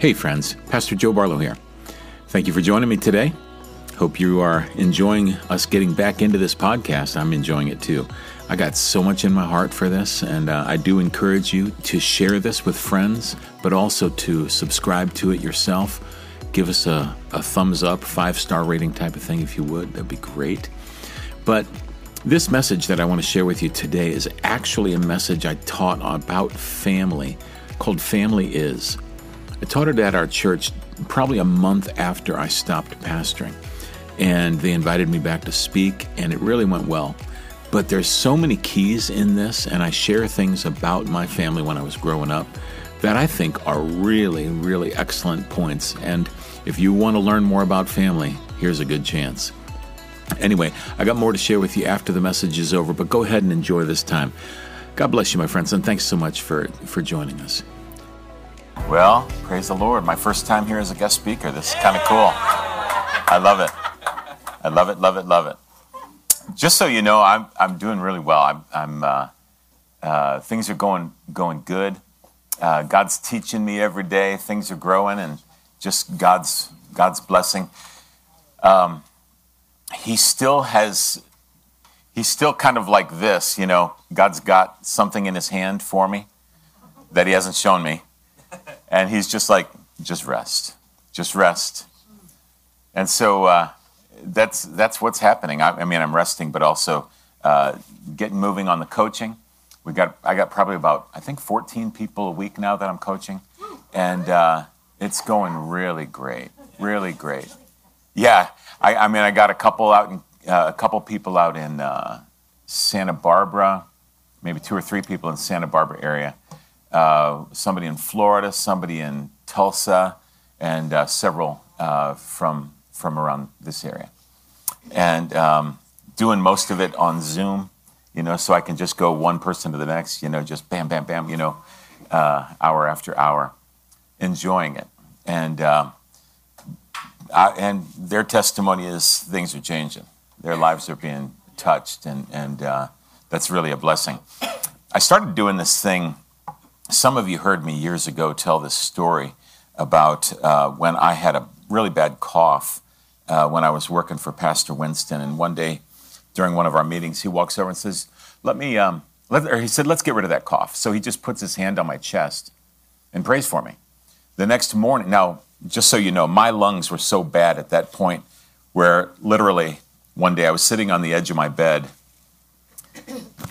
Hey, friends, Pastor Joe Barlow here. Thank you for joining me today. Hope you are enjoying us getting back into this podcast. I'm enjoying it too. I got so much in my heart for this, and uh, I do encourage you to share this with friends, but also to subscribe to it yourself. Give us a, a thumbs up, five star rating type of thing if you would. That'd be great. But this message that I want to share with you today is actually a message I taught about family called Family Is. I taught it at our church probably a month after I stopped pastoring. And they invited me back to speak, and it really went well. But there's so many keys in this, and I share things about my family when I was growing up that I think are really, really excellent points. And if you want to learn more about family, here's a good chance. Anyway, I got more to share with you after the message is over, but go ahead and enjoy this time. God bless you, my friends, and thanks so much for, for joining us. Well, praise the Lord. My first time here as a guest speaker. This is kind of cool. I love it. I love it, love it, love it. Just so you know, I'm, I'm doing really well. I'm, I'm uh, uh, things are going, going good. Uh, God's teaching me every day. Things are growing and just God's, God's blessing. Um, he still has, he's still kind of like this, you know. God's got something in his hand for me that he hasn't shown me and he's just like, just rest, just rest. And so uh, that's that's what's happening. I, I, mean, I'm resting, but also uh, getting moving on the coaching. We got I got probably about I think 14 people a week now that I'm coaching, and uh, it's going really great, really great. Yeah, I, I mean, I got a couple out in uh, a couple people out in uh, Santa Barbara, maybe two or three people in Santa Barbara area uh, somebody in Florida, somebody in Tulsa, and uh, several uh, from from around this area, and um, doing most of it on Zoom. You know, so I can just go one person to the next. You know, just bam, bam, bam. You know, uh, hour after hour, enjoying it, and I, and their testimony is things are changing. Their lives are being touched, and and uh, that's really a blessing. I started doing this thing some of you heard me years ago tell this story about uh, when I had a really bad cough uh, when I was working for Pastor Winston. And one day during one of our meetings, he walks over and says, Let me, um, let, or he said, Let's get rid of that cough. So he just puts his hand on my chest and prays for me. The next morning, now, just so you know, my lungs were so bad at that point where literally one day I was sitting on the edge of my bed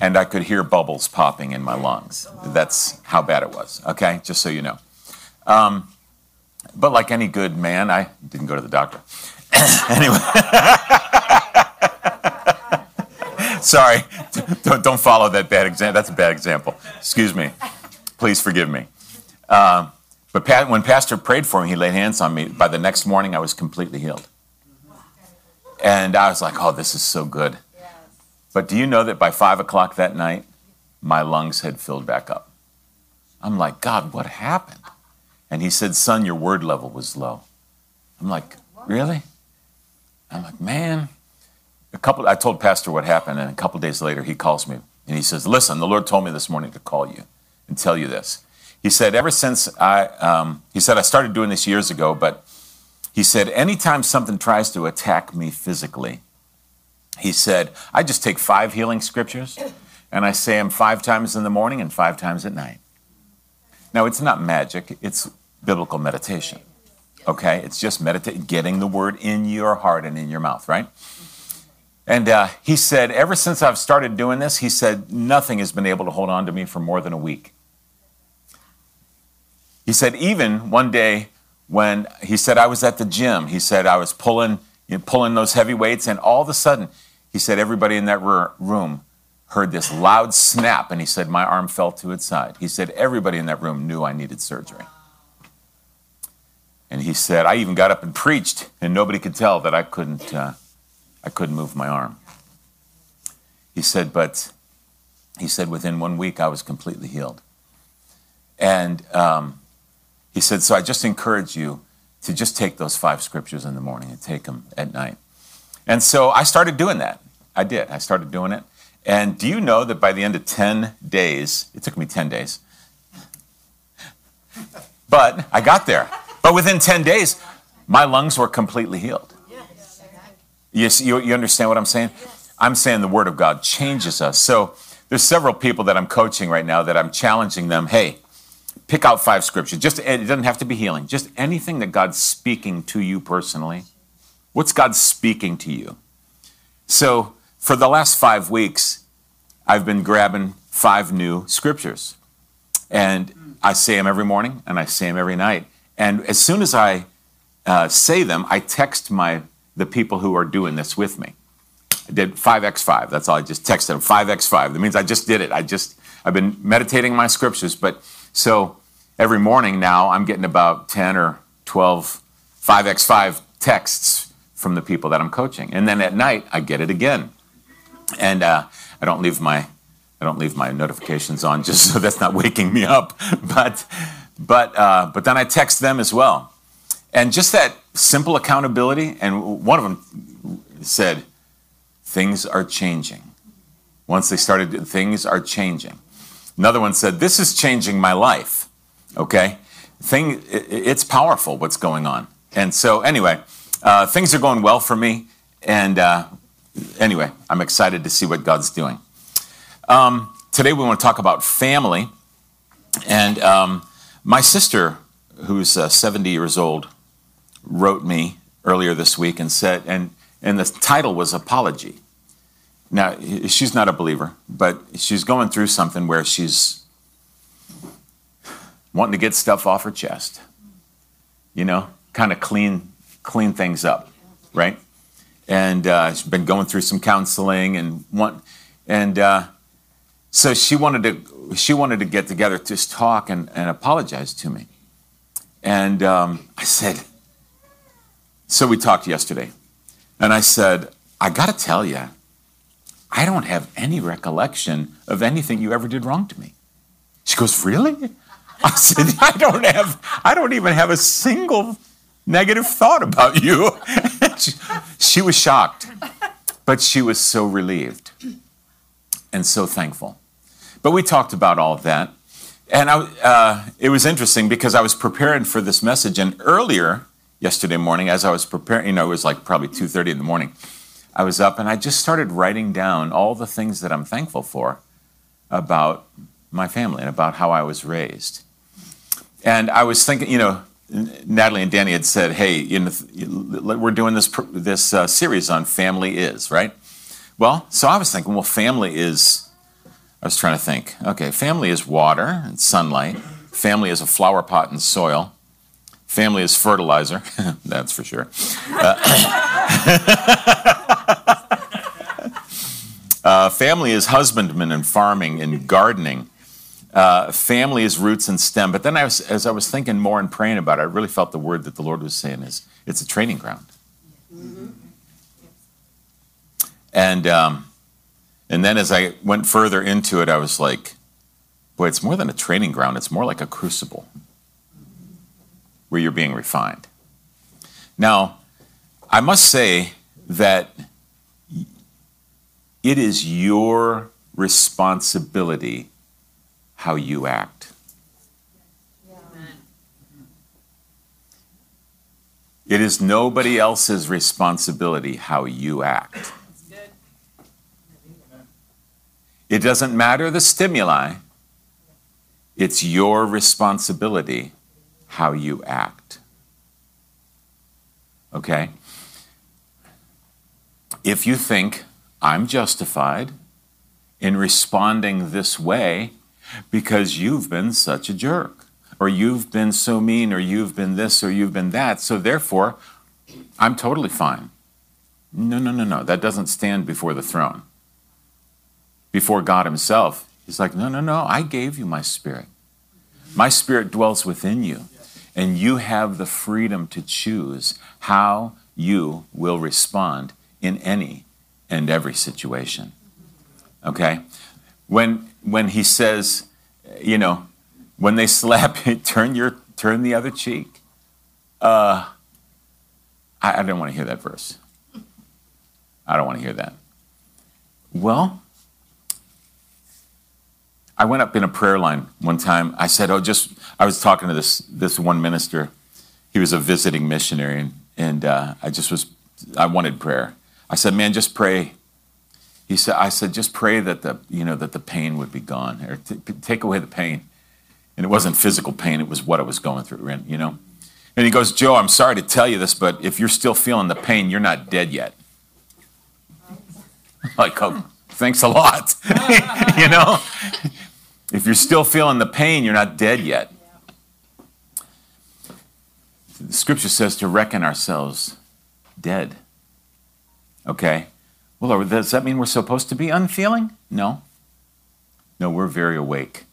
and I could hear bubbles popping in my lungs. That's how bad it was, okay? Just so you know. Um, but like any good man, I didn't go to the doctor. anyway. Sorry, don't, don't, follow that bad example. That's a bad example. Excuse me. Please forgive me. Um, but Pat, when Pastor prayed for me, he laid hands on me. By the next morning, I was completely healed. And I was like, oh, this is so good. But do you know that by five o'clock that night, my lungs had filled back up? I'm like, God, what happened? And he said, Son, your word level was low. I'm like, Really? I'm like, Man. A couple, I told Pastor what happened, and a couple days later, he calls me and he says, Listen, the Lord told me this morning to call you and tell you this. He said, Ever since I, um, he said, I started doing this years ago, but he said, Anytime something tries to attack me physically, he said, I just take five healing scriptures and I say them five times in the morning and five times at night. Now, it's not magic, it's biblical meditation. Okay? It's just meditate, getting the word in your heart and in your mouth, right? And uh, he said, ever since I've started doing this, he said, nothing has been able to hold on to me for more than a week. He said, even one day when he said, I was at the gym, he said, I was pulling, you pulling those heavy weights, and all of a sudden, he said everybody in that room heard this loud snap, and he said my arm fell to its side. He said everybody in that room knew I needed surgery. And he said I even got up and preached, and nobody could tell that I couldn't, uh, I couldn't move my arm. He said, but he said within one week I was completely healed. And um, he said, so I just encourage you to just take those five scriptures in the morning and take them at night. And so I started doing that. I did. I started doing it. And do you know that by the end of 10 days, it took me 10 days, but I got there. But within 10 days, my lungs were completely healed. Yes, you, you understand what I'm saying? I'm saying the Word of God changes us. So there's several people that I'm coaching right now that I'm challenging them. Hey, pick out five scriptures. Just it doesn't have to be healing. Just anything that God's speaking to you personally. What's God speaking to you? So for the last five weeks, I've been grabbing five new scriptures, and I say them every morning and I say them every night. And as soon as I uh, say them, I text my the people who are doing this with me. I did 5x5. That's all I just texted them. 5x5. That means I just did it. I just, I've been meditating my scriptures. But so every morning now, I'm getting about 10 or 12 5x5 texts from the people that I'm coaching. And then at night, I get it again. And uh, I don't leave my I don't leave my notifications on just so that's not waking me up. But but uh, but then I text them as well. And just that simple accountability. And one of them said, Things are changing. Once they started, things are changing. Another one said, This is changing my life. Okay? Thing, it's powerful what's going on. And so, anyway, uh, things are going well for me. And uh, anyway, I'm excited to see what God's doing. Um, today, we want to talk about family. And um, my sister, who's uh, 70 years old, wrote me earlier this week and said, and and the title was Apology. Now, she's not a believer, but she's going through something where she's wanting to get stuff off her chest, you know, kind of clean, clean things up, right? And uh, she's been going through some counseling and want, and uh, so she wanted to, she wanted to get together, to just talk and, and apologize to me. And um, I said, so we talked yesterday. And I said, I got to tell you, I don't have any recollection of anything you ever did wrong to me. She goes, Really? I said, I don't have, I don't even have a single negative thought about you. she, she was shocked, but she was so relieved and so thankful. But we talked about all of that. And I, uh, it was interesting because I was preparing for this message, and earlier yesterday morning as I was preparing, you know, it was like probably 2:30 in the morning. I was up and I just started writing down all the things that I'm thankful for about my family and about how I was raised. And I was thinking, you know, Natalie and Danny had said, "Hey, you know, we're doing this this uh, series on family is right." Well, so I was thinking, well, family is. I was trying to think. Okay, family is water and sunlight. Family is a flower pot and soil. Family is fertilizer, that's for sure. Uh, uh, family is husbandman and farming and gardening. Uh, family is roots and stem. But then, I was, as I was thinking more and praying about it, I really felt the word that the Lord was saying is it's a training ground. Mm-hmm. And um, and then as I went further into it, I was like, boy, it's more than a training ground. It's more like a crucible where you're being refined. Now, I must say that it is your responsibility how you act. It is nobody else's responsibility how you act. It doesn't matter the stimuli, it's your responsibility how you act. Okay? If you think I'm justified in responding this way because you've been such a jerk, or you've been so mean, or you've been this, or you've been that, so therefore I'm totally fine. No, no, no, no. That doesn't stand before the throne. Before God Himself, He's like, no, no, no. I gave you my spirit. My spirit dwells within you and you have the freedom to choose how you will respond in any and every situation. Okay? When when he says, you know, when they slap you, turn your turn the other cheek. Uh, I, I don't want to hear that verse. I don't want to hear that. Well, I went up in a prayer line one time. I said, "Oh, just I was talking to this this one minister, he was a visiting missionary, and, and uh, I just was, I wanted prayer. I said, man, just pray. He said, I said, just pray that the, you know, that the pain would be gone, or t- take away the pain. And it wasn't physical pain; it was what I was going through, you know. And he goes, Joe, I'm sorry to tell you this, but if you're still feeling the pain, you're not dead yet. like, oh, thanks a lot. you know, if you're still feeling the pain, you're not dead yet. The scripture says to reckon ourselves dead. Okay? Well, does that mean we're supposed to be unfeeling? No. No, we're very awake.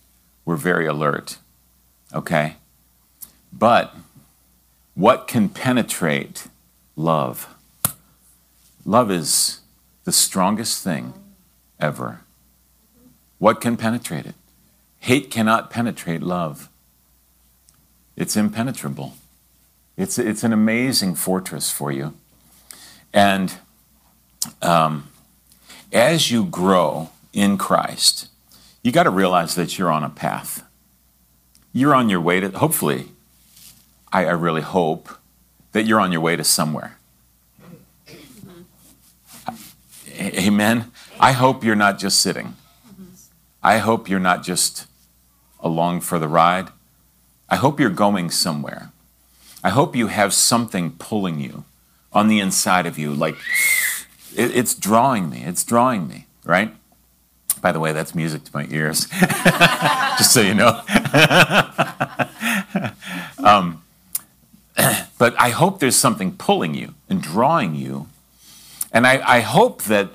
We're very alert. Okay? But what can penetrate love? Love is the strongest thing ever. What can penetrate it? Hate cannot penetrate love. It's impenetrable. It's, it's an amazing fortress for you. And um, as you grow in Christ, you got to realize that you're on a path. You're on your way to, hopefully, I, I really hope that you're on your way to somewhere. Amen. I hope you're not just sitting. I hope you're not just along for the ride. I hope you're going somewhere. I hope you have something pulling you on the inside of you. Like, it, it's drawing me. It's drawing me, right? By the way, that's music to my ears, just so you know. um, but I hope there's something pulling you and drawing you. And I, I hope that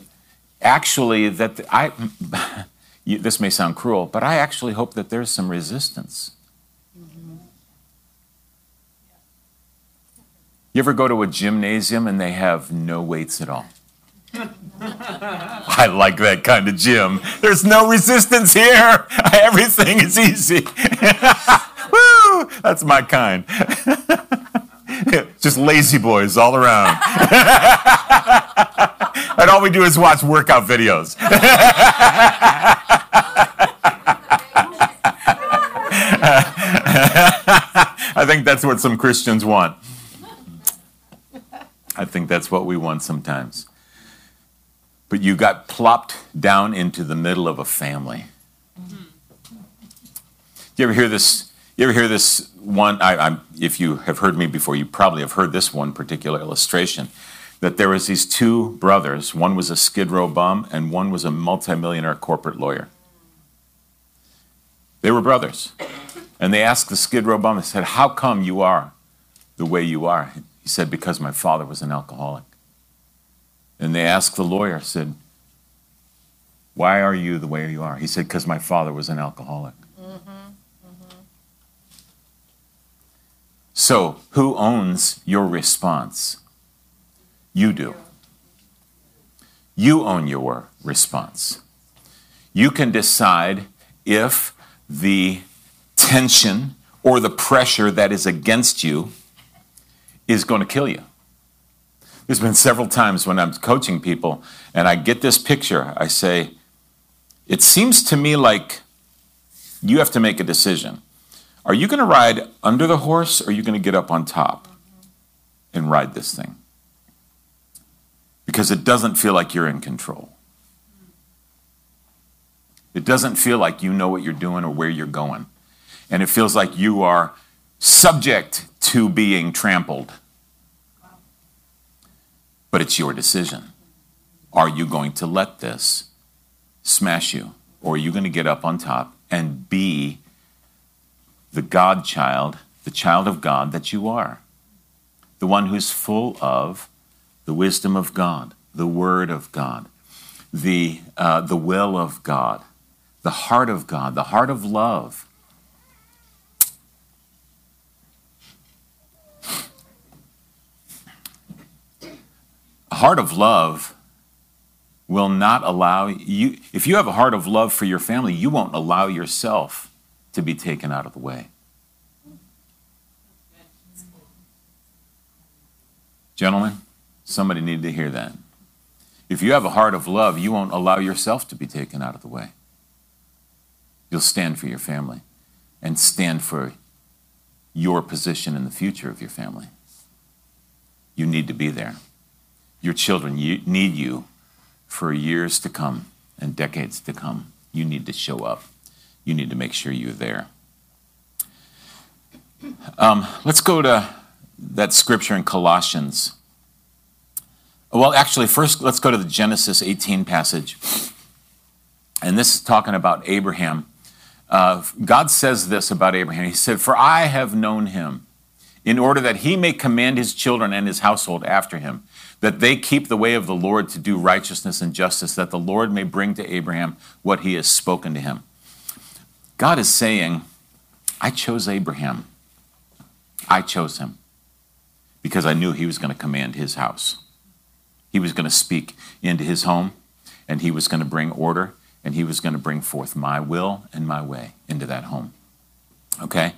actually that the, I, you, this may sound cruel, but I actually hope that there's some resistance. You ever go to a gymnasium and they have no weights at all? I like that kind of gym. There's no resistance here. Everything is easy. Woo! That's my kind. Just lazy boys all around. and all we do is watch workout videos. I think that's what some Christians want. I think that's what we want sometimes. But you got plopped down into the middle of a family. Mm-hmm. You ever hear this? You ever hear this one? I, if you have heard me before, you probably have heard this one particular illustration. That there was these two brothers. One was a Skid Row bum, and one was a multimillionaire corporate lawyer. They were brothers, and they asked the Skid Row bum. They said, "How come you are the way you are?" He said, Because my father was an alcoholic. And they asked the lawyer, said, Why are you the way you are? He said, Because my father was an alcoholic. So, who owns your response? You do. You own your response. You can decide if the tension or the pressure that is against you is going to kill you. There's been several times when I'm coaching people and I get this picture. I say, It seems to me like you have to make a decision. Are you going to ride under the horse or are you going to get up on top and ride this thing? Because it doesn't feel like you're in control. It doesn't feel like you know what you're doing or where you're going. And it feels like you are subject to being trampled. But it's your decision. Are you going to let this smash you? Or are you going to get up on top and be the God child, the child of God that you are? The one who's full of the wisdom of God, the Word of God, the, uh, the will of God, the heart of God, the heart of love heart of love will not allow you, if you have a heart of love for your family, you won't allow yourself to be taken out of the way. Gentlemen, somebody needed to hear that. If you have a heart of love, you won't allow yourself to be taken out of the way. You'll stand for your family and stand for your position in the future of your family. You need to be there. Your children need you for years to come and decades to come. You need to show up. You need to make sure you're there. Um, let's go to that scripture in Colossians. Well, actually, first let's go to the Genesis 18 passage. And this is talking about Abraham. Uh, God says this about Abraham. He said, For I have known him, in order that he may command his children and his household after him, that they keep the way of the Lord to do righteousness and justice, that the Lord may bring to Abraham what he has spoken to him. God is saying, I chose Abraham. I chose him because I knew he was going to command his house. He was going to speak into his home, and he was going to bring order, and he was going to bring forth my will and my way into that home. Okay?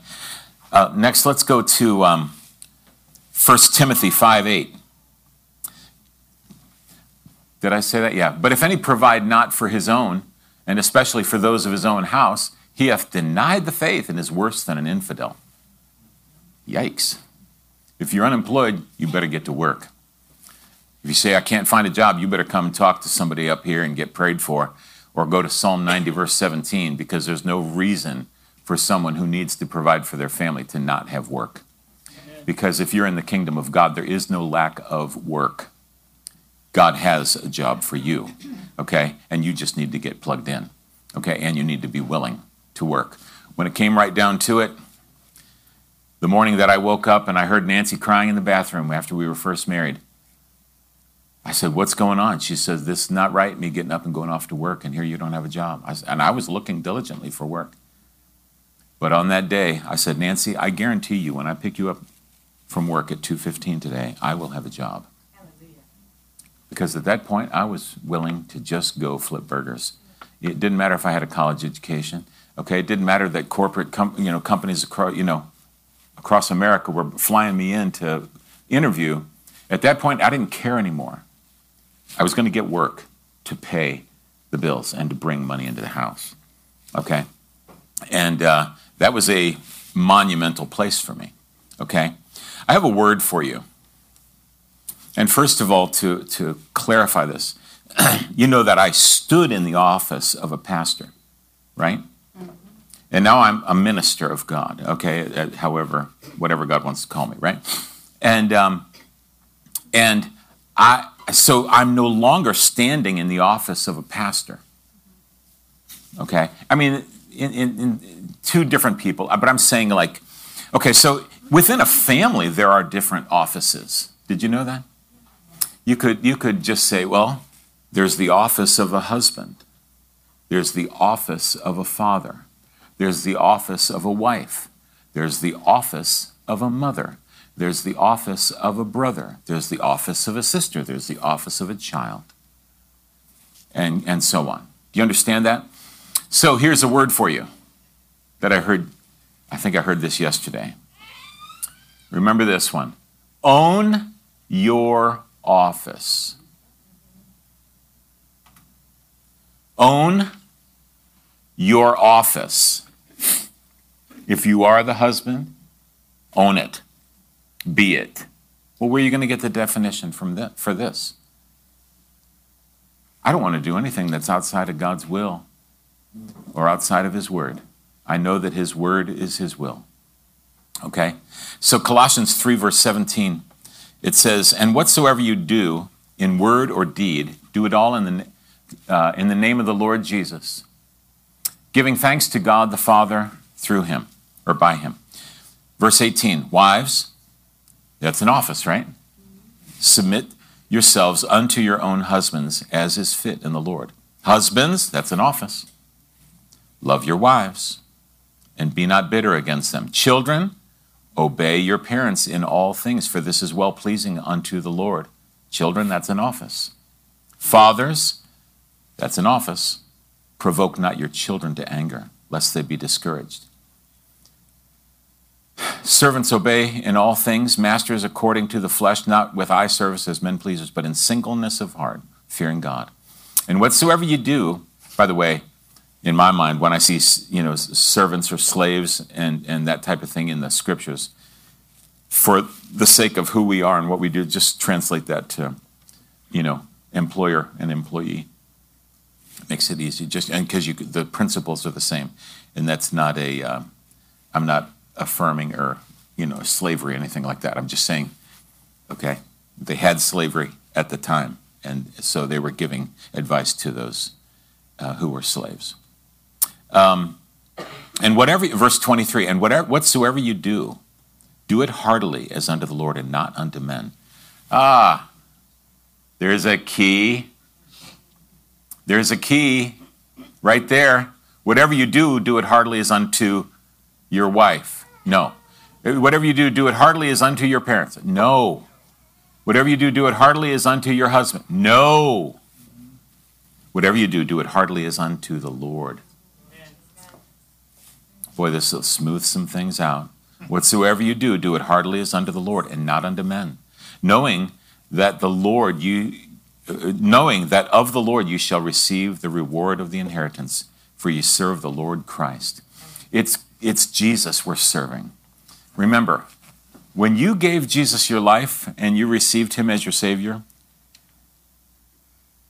Uh, next, let's go to um, 1 Timothy 5 8. Did I say that? Yeah. But if any provide not for his own, and especially for those of his own house, he hath denied the faith and is worse than an infidel. Yikes. If you're unemployed, you better get to work. If you say, I can't find a job, you better come and talk to somebody up here and get prayed for, or go to Psalm 90, verse 17, because there's no reason for someone who needs to provide for their family to not have work. Because if you're in the kingdom of God, there is no lack of work. God has a job for you, okay? And you just need to get plugged in, okay? And you need to be willing to work. When it came right down to it, the morning that I woke up and I heard Nancy crying in the bathroom after we were first married, I said, What's going on? She says, This is not right, me getting up and going off to work, and here you don't have a job. I, and I was looking diligently for work. But on that day, I said, Nancy, I guarantee you when I pick you up from work at 2.15 today, I will have a job. Because at that point, I was willing to just go flip burgers. It didn't matter if I had a college education. Okay, it didn't matter that corporate, com- you know, companies across, you know, across America were flying me in to interview. At that point, I didn't care anymore. I was going to get work to pay the bills and to bring money into the house. Okay, and uh, that was a monumental place for me. Okay, I have a word for you. And first of all, to, to clarify this, you know that I stood in the office of a pastor, right? Mm-hmm. And now I'm a minister of God, okay? Uh, however, whatever God wants to call me, right? And um, and I so I'm no longer standing in the office of a pastor. Okay, I mean, in, in, in two different people, but I'm saying like, okay, so within a family there are different offices. Did you know that? You could, you could just say, well, there's the office of a husband, there's the office of a father, there's the office of a wife, there's the office of a mother, there's the office of a brother, there's the office of a sister, there's the office of a child, and, and so on. Do you understand that? So here's a word for you that I heard, I think I heard this yesterday. Remember this one. Own your office. Own your office. If you are the husband, own it. Be it. Well, where are you going to get the definition from for this? I don't want to do anything that's outside of God's will or outside of His Word. I know that His Word is His will. Okay? So, Colossians 3, verse 17 it says, And whatsoever you do in word or deed, do it all in the, uh, in the name of the Lord Jesus, giving thanks to God the Father through him or by him. Verse 18 Wives, that's an office, right? Submit yourselves unto your own husbands as is fit in the Lord. Husbands, that's an office. Love your wives and be not bitter against them. Children, Obey your parents in all things, for this is well pleasing unto the Lord. Children, that's an office. Fathers, that's an office. Provoke not your children to anger, lest they be discouraged. Servants obey in all things, masters according to the flesh, not with eye service as men pleasers, but in singleness of heart, fearing God. And whatsoever you do, by the way, in my mind when I see you know servants or slaves and and that type of thing in the scriptures. For the sake of who we are and what we do, just translate that to, you know, employer and employee. It makes it easy. Just and because you the principles are the same, and that's not a. am uh, not affirming or you know slavery or anything like that. I'm just saying, okay, they had slavery at the time, and so they were giving advice to those uh, who were slaves. Um, and whatever, verse 23, and whatever, whatsoever you do, do it heartily as unto the Lord and not unto men. Ah, there's a key. There's a key right there. Whatever you do, do it heartily as unto your wife. No. Whatever you do, do it heartily as unto your parents. No. Whatever you do, do it heartily as unto your husband. No. Whatever you do, do it heartily as unto the Lord. Boy, this will smooth some things out. Whatsoever you do, do it heartily as unto the Lord and not unto men, knowing that the Lord you uh, knowing that of the Lord you shall receive the reward of the inheritance, for you serve the Lord Christ. It's it's Jesus we're serving. Remember, when you gave Jesus your life and you received him as your savior,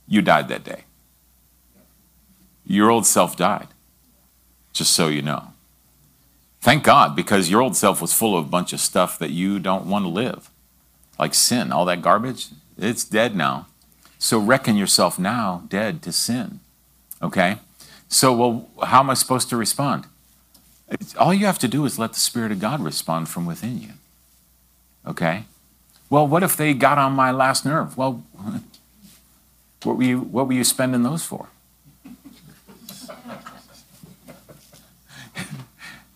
you died that day. Your old self died. Just so you know. Thank God, because your old self was full of a bunch of stuff that you don't want to live, like sin, all that garbage. It's dead now. So reckon yourself now dead to sin. Okay? So, well, how am I supposed to respond? It's, all you have to do is let the Spirit of God respond from within you. Okay? Well, what if they got on my last nerve? Well, what were you, what were you spending those for?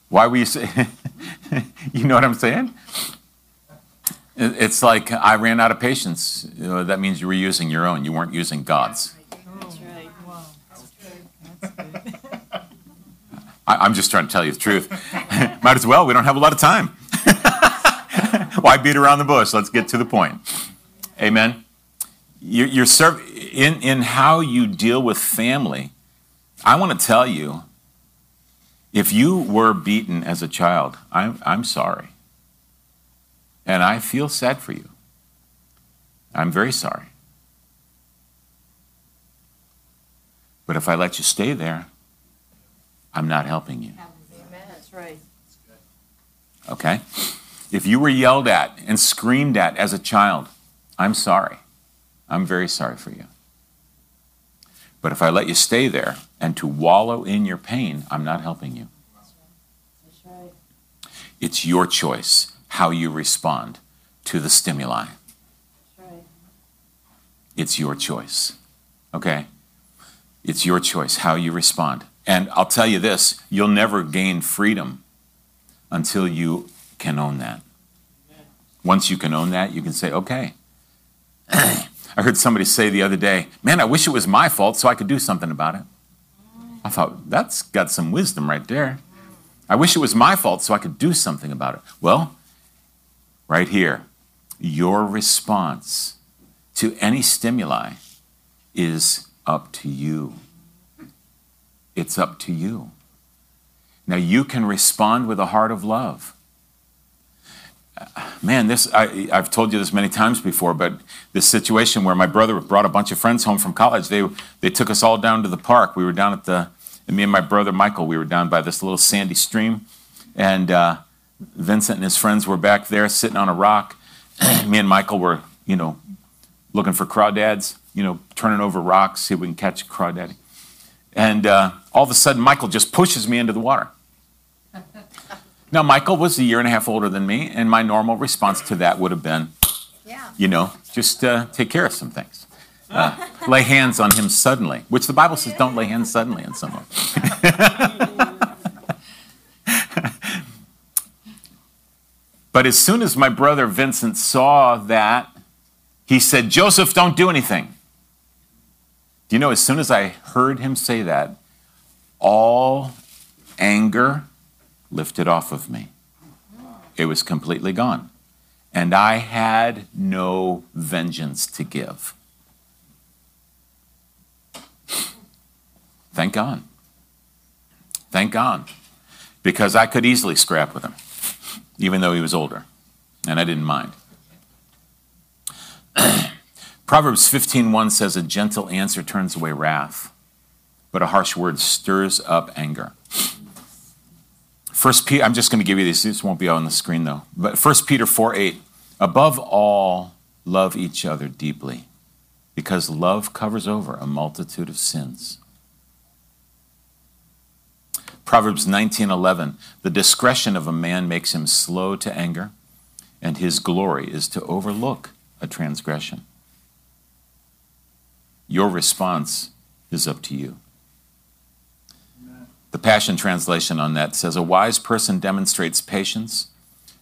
Why were you say? you know what I'm saying? It's like I ran out of patience. You know, that means you were using your own. You weren't using God's. That's right. Wow. That's good. I, am just trying to tell you the truth. Might as well. We don't have a lot of time. Why beat around the bush? Let's get to the point. Amen. You're, you're serv- in in how you deal with family. I want to tell you if you were beaten as a child, I'm, I'm sorry. And I feel sad for you. I'm very sorry. But if I let you stay there, I'm not helping you. Amen. That's right. Okay? If you were yelled at and screamed at as a child, I'm sorry. I'm very sorry for you. But if I let you stay there and to wallow in your pain, I'm not helping you. It's your choice how you respond to the stimuli. It's your choice. Okay? It's your choice how you respond. And I'll tell you this you'll never gain freedom until you can own that. Once you can own that, you can say, okay, I heard somebody say the other day, man, I wish it was my fault so I could do something about it. I thought, that's got some wisdom right there. I wish it was my fault so I could do something about it. Well, right here, your response to any stimuli is up to you. It's up to you. Now, you can respond with a heart of love man, this I, have told you this many times before, but this situation where my brother brought a bunch of friends home from college, they they took us all down to the park. We were down at the, and me and my brother Michael, we were down by this little sandy stream, and uh, Vincent and his friends were back there sitting on a rock. me and Michael were, you know, looking for crawdads, you know, turning over rocks, see if we can catch a crawdaddy. And uh, all of a sudden, Michael just pushes me into the water. Now, Michael was a year and a half older than me, and my normal response to that would have been, yeah. you know, just uh, take care of some things. Uh, lay hands on him suddenly, which the Bible says don't lay hands suddenly on someone. but as soon as my brother Vincent saw that, he said, Joseph, don't do anything. Do you know, as soon as I heard him say that, all anger, lifted off of me. It was completely gone. And I had no vengeance to give. Thank God. Thank God. Because I could easily scrap with him, even though he was older, and I didn't mind. Proverbs 15:1 says a gentle answer turns away wrath, but a harsh word stirs up anger. First Peter, I'm just going to give you these. This won't be on the screen though. But 1 Peter 4 8. Above all, love each other deeply, because love covers over a multitude of sins. Proverbs 19:11. The discretion of a man makes him slow to anger, and his glory is to overlook a transgression. Your response is up to you. The Passion Translation on that says A wise person demonstrates patience,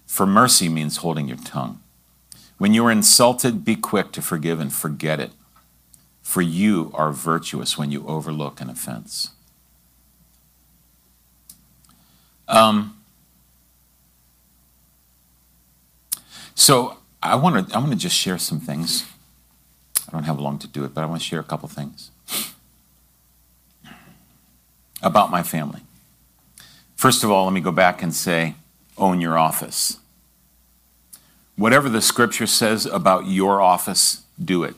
for mercy means holding your tongue. When you are insulted, be quick to forgive and forget it, for you are virtuous when you overlook an offense. Um, so I want to I want to just share some things. I don't have long to do it, but I want to share a couple things about my family. First of all, let me go back and say, own your office. Whatever the scripture says about your office, do it.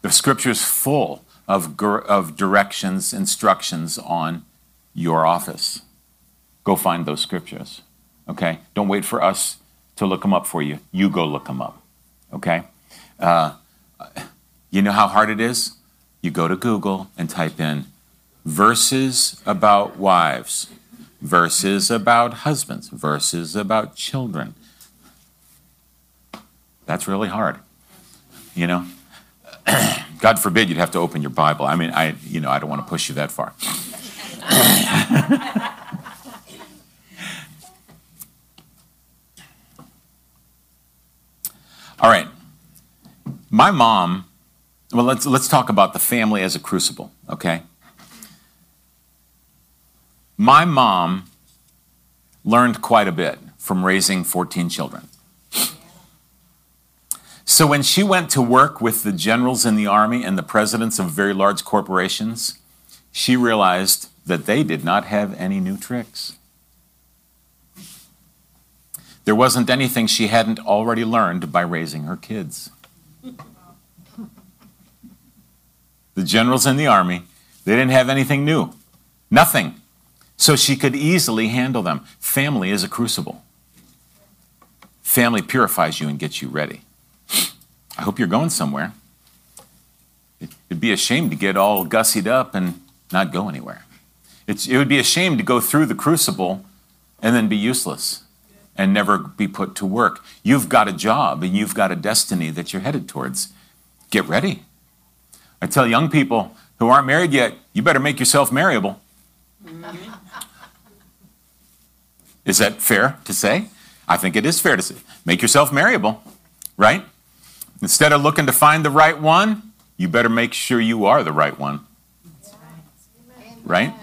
The scripture is full of, of directions, instructions on your office. Go find those scriptures. Okay? Don't wait for us to look them up for you. You go look them up. Okay? Uh, you know how hard it is? You go to Google and type in verses about wives, verses about husbands, verses about children. That's really hard. You know? God forbid you'd have to open your Bible. I mean, I you know, I don't want to push you that far. All right. My mom, well, let's, let's talk about the family as a crucible, okay? My mom learned quite a bit from raising 14 children. So when she went to work with the generals in the army and the presidents of very large corporations, she realized that they did not have any new tricks. There wasn't anything she hadn't already learned by raising her kids. The generals in the army, they didn't have anything new. Nothing. So she could easily handle them. Family is a crucible. Family purifies you and gets you ready. I hope you're going somewhere. It'd be a shame to get all gussied up and not go anywhere. It's, it would be a shame to go through the crucible and then be useless and never be put to work. You've got a job and you've got a destiny that you're headed towards. Get ready. I tell young people who aren't married yet, you better make yourself marriable. Mm-hmm. Is that fair to say? I think it is fair to say. Make yourself marriable, right? Instead of looking to find the right one, you better make sure you are the right one. Right?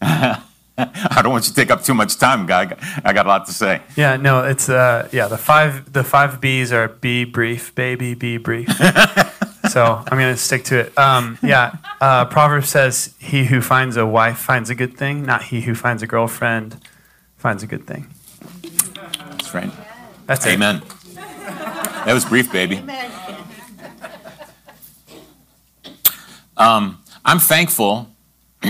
I don't want you to take up too much time, guy. I got a lot to say. Yeah, no, it's uh, yeah. The five the five B's are be brief, baby, be brief. so I'm gonna stick to it. Um, yeah, uh, Proverbs says, "He who finds a wife finds a good thing; not he who finds a girlfriend finds a good thing." That's right. That's Amen. it. That was brief, baby. Um, I'm thankful.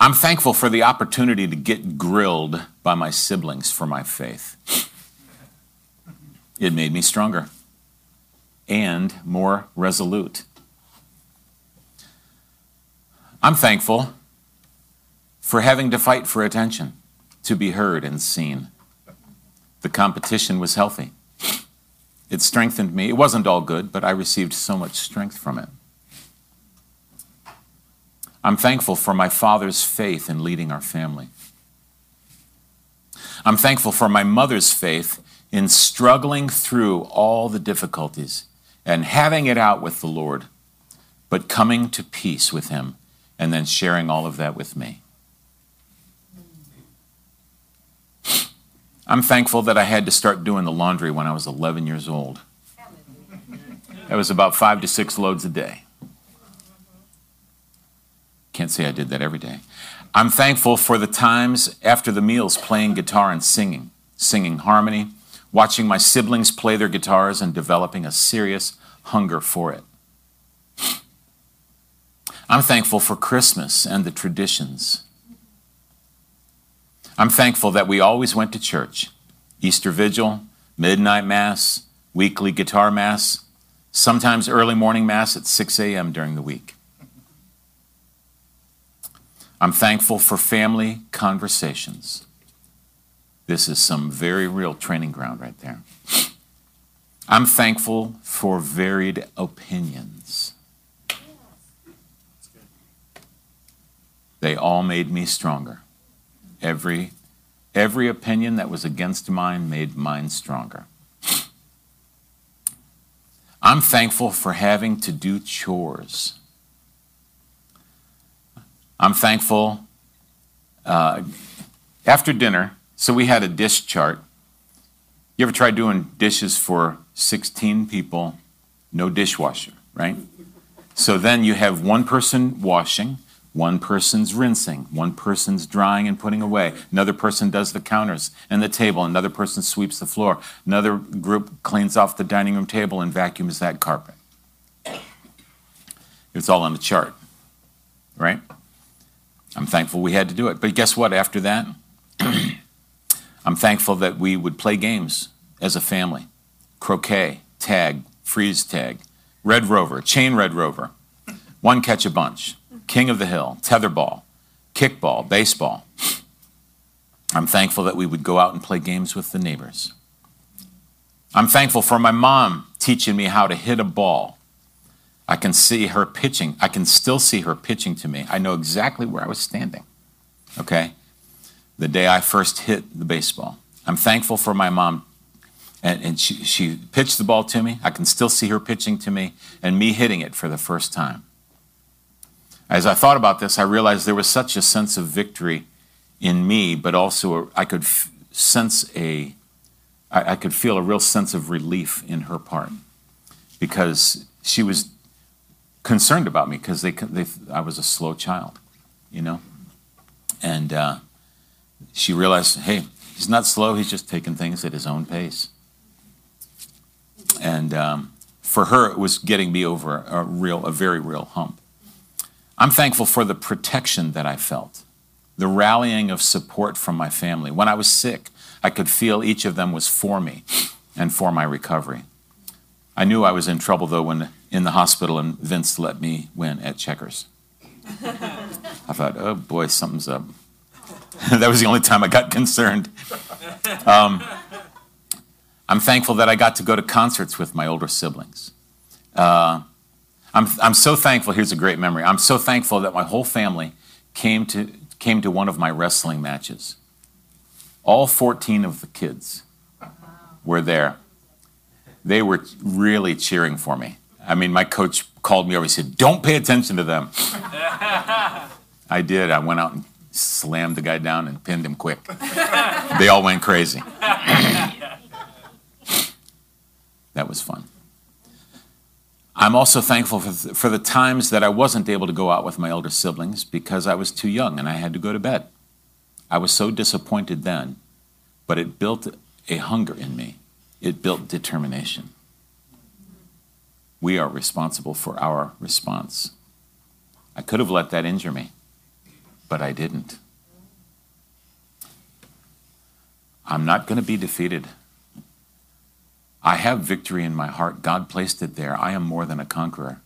I'm thankful for the opportunity to get grilled by my siblings for my faith. It made me stronger and more resolute. I'm thankful for having to fight for attention, to be heard and seen. The competition was healthy. It strengthened me. It wasn't all good, but I received so much strength from it. I'm thankful for my father's faith in leading our family. I'm thankful for my mother's faith in struggling through all the difficulties and having it out with the Lord, but coming to peace with Him and then sharing all of that with me. I'm thankful that I had to start doing the laundry when I was 11 years old. That was about five to six loads a day. Can't say I did that every day. I'm thankful for the times after the meals playing guitar and singing, singing harmony, watching my siblings play their guitars and developing a serious hunger for it. I'm thankful for Christmas and the traditions. I'm thankful that we always went to church Easter Vigil, midnight Mass, weekly guitar Mass, sometimes early morning Mass at 6 a.m. during the week. I'm thankful for family conversations. This is some very real training ground right there. I'm thankful for varied opinions. They all made me stronger. Every, every opinion that was against mine made mine stronger. I'm thankful for having to do chores. I'm thankful. Uh, after dinner, so we had a dish chart. You ever tried doing dishes for 16 people, no dishwasher, right? So then you have one person washing, one person's rinsing, one person's drying and putting away, another person does the counters and the table, another person sweeps the floor, another group cleans off the dining room table and vacuums that carpet. It's all on the chart, right? I'm thankful we had to do it. But guess what? After that, I'm thankful that we would play games as a family croquet, tag, freeze tag, red rover, chain red rover, one catch a bunch, king of the hill, tetherball, kickball, baseball. I'm thankful that we would go out and play games with the neighbors. I'm thankful for my mom teaching me how to hit a ball. I can see her pitching. I can still see her pitching to me. I know exactly where I was standing. Okay? The day I first hit the baseball. I'm thankful for my mom. And, and she, she pitched the ball to me. I can still see her pitching to me and me hitting it for the first time. As I thought about this, I realized there was such a sense of victory in me, but also I could f- sense a, I, I could feel a real sense of relief in her part because she was concerned about me because they, they, I was a slow child, you know? And uh, she realized, hey, he's not slow, he's just taking things at his own pace. And um, for her, it was getting me over a real, a very real hump. I'm thankful for the protection that I felt, the rallying of support from my family. When I was sick, I could feel each of them was for me and for my recovery. I knew I was in trouble, though, when in the hospital and Vince let me win at checkers. I thought, oh boy, something's up. that was the only time I got concerned. Um, I'm thankful that I got to go to concerts with my older siblings. Uh, I'm, I'm so thankful. Here's a great memory. I'm so thankful that my whole family came to, came to one of my wrestling matches. All 14 of the kids were there. They were really cheering for me. I mean, my coach called me over. He said, Don't pay attention to them. I did. I went out and slammed the guy down and pinned him quick. they all went crazy. that was fun. I'm also thankful for, th- for the times that I wasn't able to go out with my older siblings because I was too young and I had to go to bed. I was so disappointed then, but it built a hunger in me, it built determination. We are responsible for our response. I could have let that injure me, but I didn't. I'm not going to be defeated. I have victory in my heart. God placed it there. I am more than a conqueror.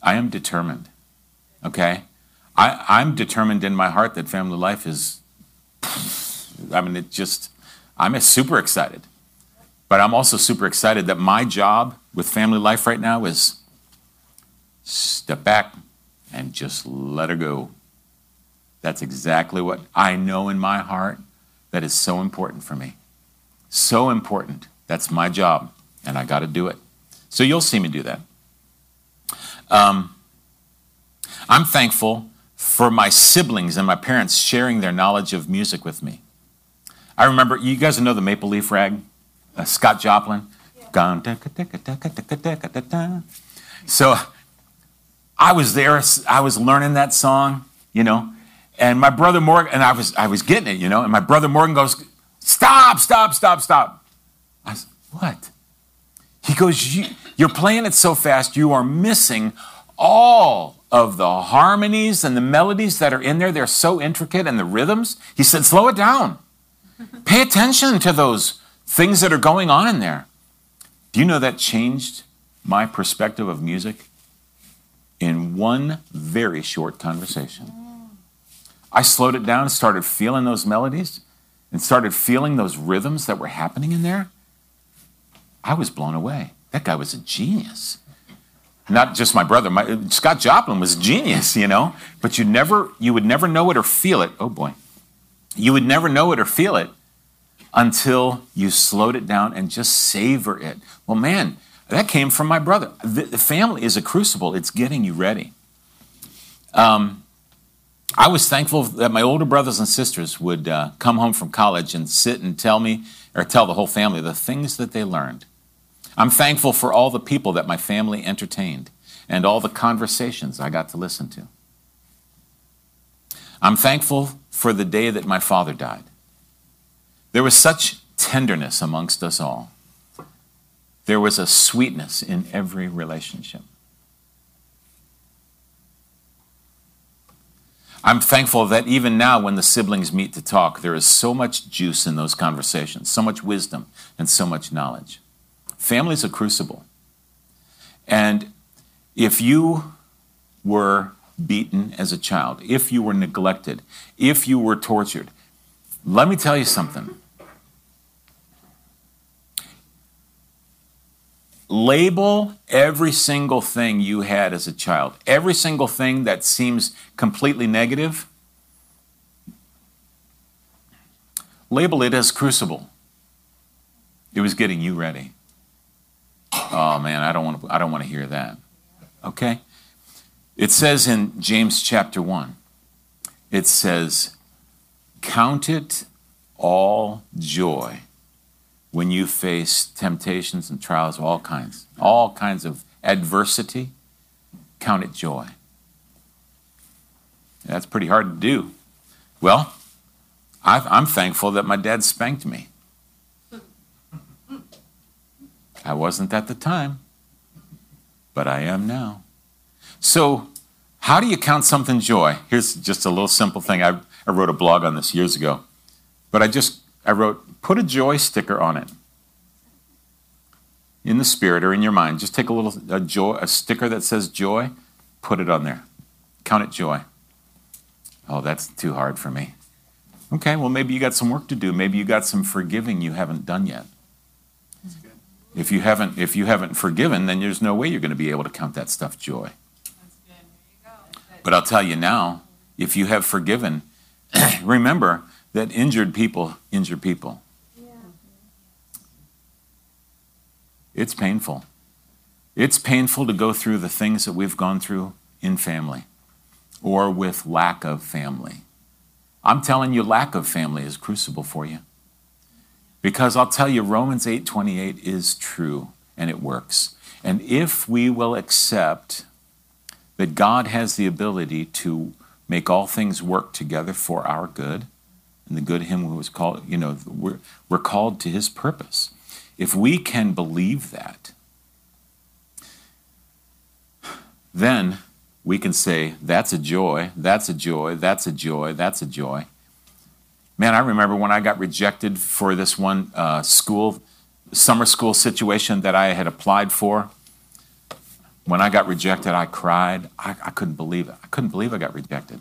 I am determined. Okay? I, I'm determined in my heart that family life is, I mean, it just, I'm super excited. But I'm also super excited that my job with family life right now is step back and just let her go. That's exactly what I know in my heart that is so important for me. So important. That's my job, and I got to do it. So you'll see me do that. Um, I'm thankful for my siblings and my parents sharing their knowledge of music with me. I remember, you guys know the Maple Leaf Rag? Uh, Scott Joplin. So I was there, I was learning that song, you know. And my brother Morgan, and I was, I was getting it, you know, and my brother Morgan goes, Stop, stop, stop, stop. I said, What? He goes, you, You're playing it so fast, you are missing all of the harmonies and the melodies that are in there. They're so intricate and the rhythms. He said, Slow it down. Pay attention to those things that are going on in there. Do you know that changed my perspective of music in one very short conversation? I slowed it down and started feeling those melodies and started feeling those rhythms that were happening in there. I was blown away. That guy was a genius. Not just my brother, my, Scott Joplin was a genius, you know, but you never you would never know it or feel it. Oh boy. You would never know it or feel it until you slowed it down and just savor it. Well, man, that came from my brother. The, the family is a crucible, it's getting you ready. Um, I was thankful that my older brothers and sisters would uh, come home from college and sit and tell me, or tell the whole family, the things that they learned. I'm thankful for all the people that my family entertained and all the conversations I got to listen to. I'm thankful for the day that my father died. There was such tenderness amongst us all. There was a sweetness in every relationship. I'm thankful that even now, when the siblings meet to talk, there is so much juice in those conversations, so much wisdom, and so much knowledge. Family's a crucible. And if you were beaten as a child, if you were neglected, if you were tortured, let me tell you something. label every single thing you had as a child, every single thing that seems completely negative, label it as crucible. It was getting you ready. Oh man, I don't want to I don't want to hear that. Okay? It says in James chapter 1. It says, "Count it all joy when you face temptations and trials of all kinds, all kinds of adversity, count it joy. That's pretty hard to do. Well, I'm thankful that my dad spanked me. I wasn't at the time, but I am now. So, how do you count something joy? Here's just a little simple thing. I, I wrote a blog on this years ago, but I just I wrote, put a joy sticker on it. In the spirit or in your mind, just take a little a joy, a sticker that says joy, put it on there. Count it joy. Oh, that's too hard for me. Okay, well, maybe you got some work to do. Maybe you got some forgiving you haven't done yet. If you haven't, if you haven't forgiven, then there's no way you're going to be able to count that stuff joy. But I'll tell you now, if you have forgiven, remember that injured people injure people. Yeah. It's painful. It's painful to go through the things that we've gone through in family or with lack of family. I'm telling you, lack of family is crucible for you. Because I'll tell you, Romans 8:28 is true and it works. And if we will accept that God has the ability to make all things work together for our good, and the good him who was called, you know, we're, we're called to his purpose. If we can believe that, then we can say, that's a joy, that's a joy, that's a joy, that's a joy. Man, I remember when I got rejected for this one uh, school, summer school situation that I had applied for. When I got rejected, I cried. I, I couldn't believe it. I couldn't believe I got rejected.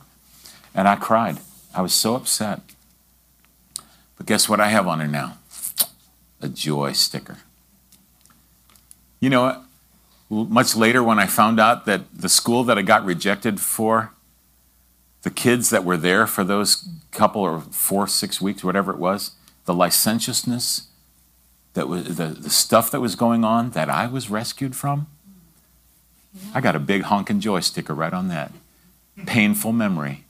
And I cried. I was so upset. But guess what I have on her now? A joy sticker. You know, much later when I found out that the school that I got rejected for, the kids that were there for those couple or four, six weeks, whatever it was, the licentiousness, that was the, the stuff that was going on that I was rescued from, I got a big honkin' joy sticker right on that. Painful memory.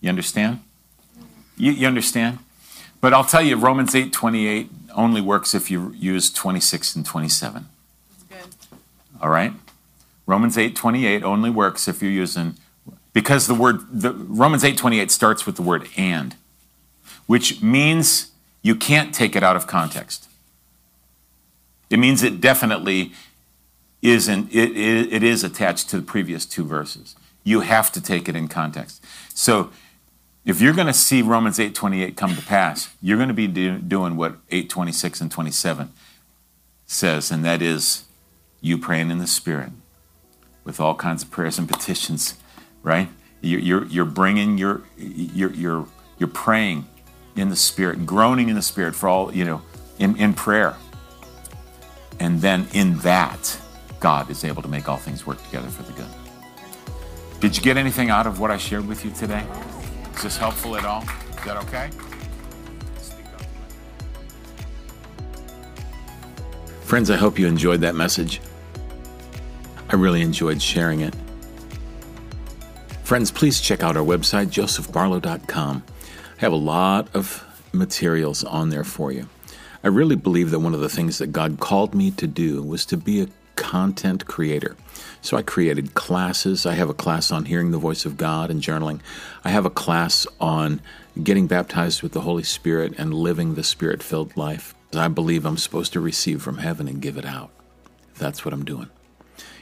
You understand? You, you understand? But I'll tell you, Romans 8 28 only works if you use 26 and 27. That's good. All right? Romans 8 28 only works if you're using because the word the, Romans 8:28 starts with the word and, which means you can't take it out of context. It means it definitely isn't it, it, it is attached to the previous two verses. You have to take it in context. So if you're going to see Romans 8:28 come to pass, you're going to be do, doing what 8:26 and 27 says, and that is you praying in the Spirit with all kinds of prayers and petitions, right? You're, you're, bringing your, you're, you're, you're praying in the Spirit, groaning in the Spirit for all, you know, in, in prayer. And then in that, God is able to make all things work together for the good. Did you get anything out of what I shared with you today? Is this helpful at all? Is that okay? Friends, I hope you enjoyed that message. I really enjoyed sharing it. Friends, please check out our website, josephbarlow.com. I have a lot of materials on there for you. I really believe that one of the things that God called me to do was to be a content creator. So I created classes. I have a class on hearing the voice of God and journaling. I have a class on getting baptized with the Holy Spirit and living the spirit filled life. I believe I'm supposed to receive from heaven and give it out. That's what I'm doing.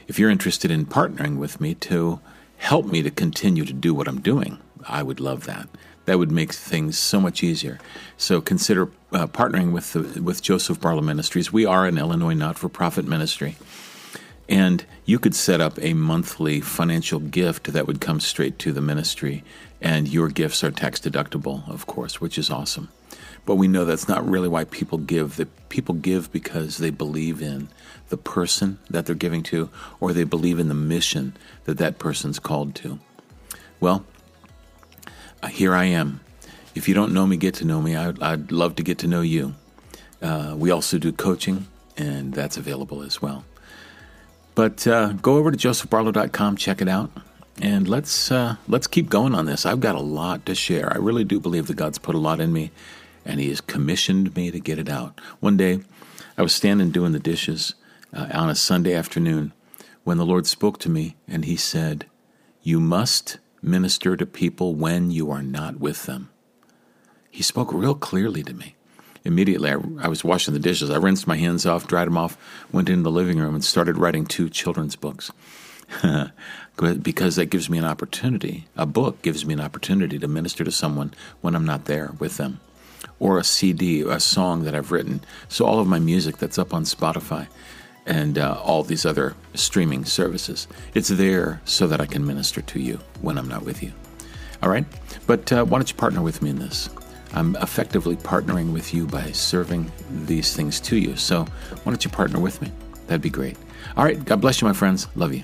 If you're interested in partnering with me to help me to continue to do what I'm doing, I would love that. That would make things so much easier. So consider uh, partnering with the, with Joseph Barlow Ministries. We are an Illinois not-for-profit ministry. And you could set up a monthly financial gift that would come straight to the ministry, and your gifts are tax deductible, of course, which is awesome. But we know that's not really why people give. That people give because they believe in the person that they're giving to, or they believe in the mission that that person's called to. Well, uh, here I am. If you don't know me, get to know me. I'd, I'd love to get to know you. Uh, we also do coaching, and that's available as well. But uh, go over to josephbarlow.com, check it out, and let's uh, let's keep going on this. I've got a lot to share. I really do believe that God's put a lot in me, and He has commissioned me to get it out. One day, I was standing doing the dishes uh, on a Sunday afternoon when the Lord spoke to me, and He said, "You must minister to people when you are not with them." He spoke real clearly to me immediately I, I, was washing the dishes. I rinsed my hands off, dried them off, went into the living room, and started writing two children's books. because that gives me an opportunity. A book gives me an opportunity to minister to someone when I'm not there with them. Or a CD, a song that I've written. So all of my music that's up on Spotify and uh, all these other streaming services, it's there so that I can minister to you when I'm not with you. All right? But uh, why don't you partner with me in this? I'm effectively partnering with you by serving these things to you. So why don't you partner with me? That'd be great. All right. God bless you, my friends. Love you.